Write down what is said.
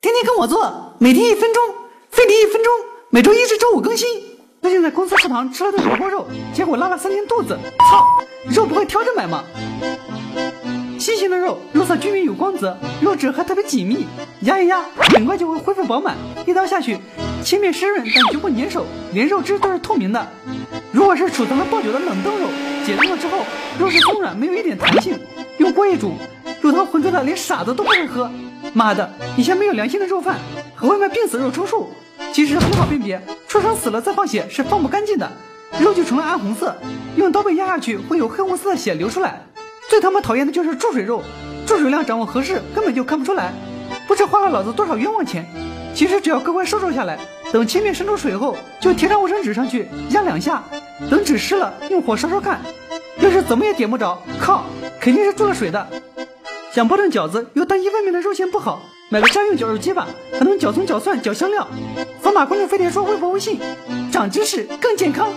天天跟我做，每天一分钟，费力一分钟，每周一至周五更新。最近在公司食堂吃了顿火锅肉，结果拉了三天肚子。操，肉不会挑着买吗？新鲜的肉，肉色均匀有光泽，肉质还特别紧密，压一压，很快就会恢复饱满。一刀下去，切面湿润但绝不粘手，连肉汁都是透明的。如果是储藏了爆久的冷冻肉，解冻了之后，肉是松软，没有一点弹性。用锅一煮，肉汤浑浊的连傻子都不会喝。妈的，以前没有良心的肉贩和外卖病死肉充数，其实很好辨别，畜生死了再放血是放不干净的，肉就成了暗红色，用刀背压下去会有黑红色的血流出来。最他妈讨厌的就是注水肉，注水量掌握合适根本就看不出来，不知花了老子多少冤枉钱。其实只要乖乖收收下来，等切面渗出水后，就贴张卫生纸上去压两下，等纸湿了用火烧烧看，要是怎么也点不着，靠，肯定是注了水的。想包顿饺子，又担心外面的肉馅不好，买个家用绞肉机吧，还能绞葱、绞蒜、绞香料。扫码关注飞碟说微博、微信，长知识更健康。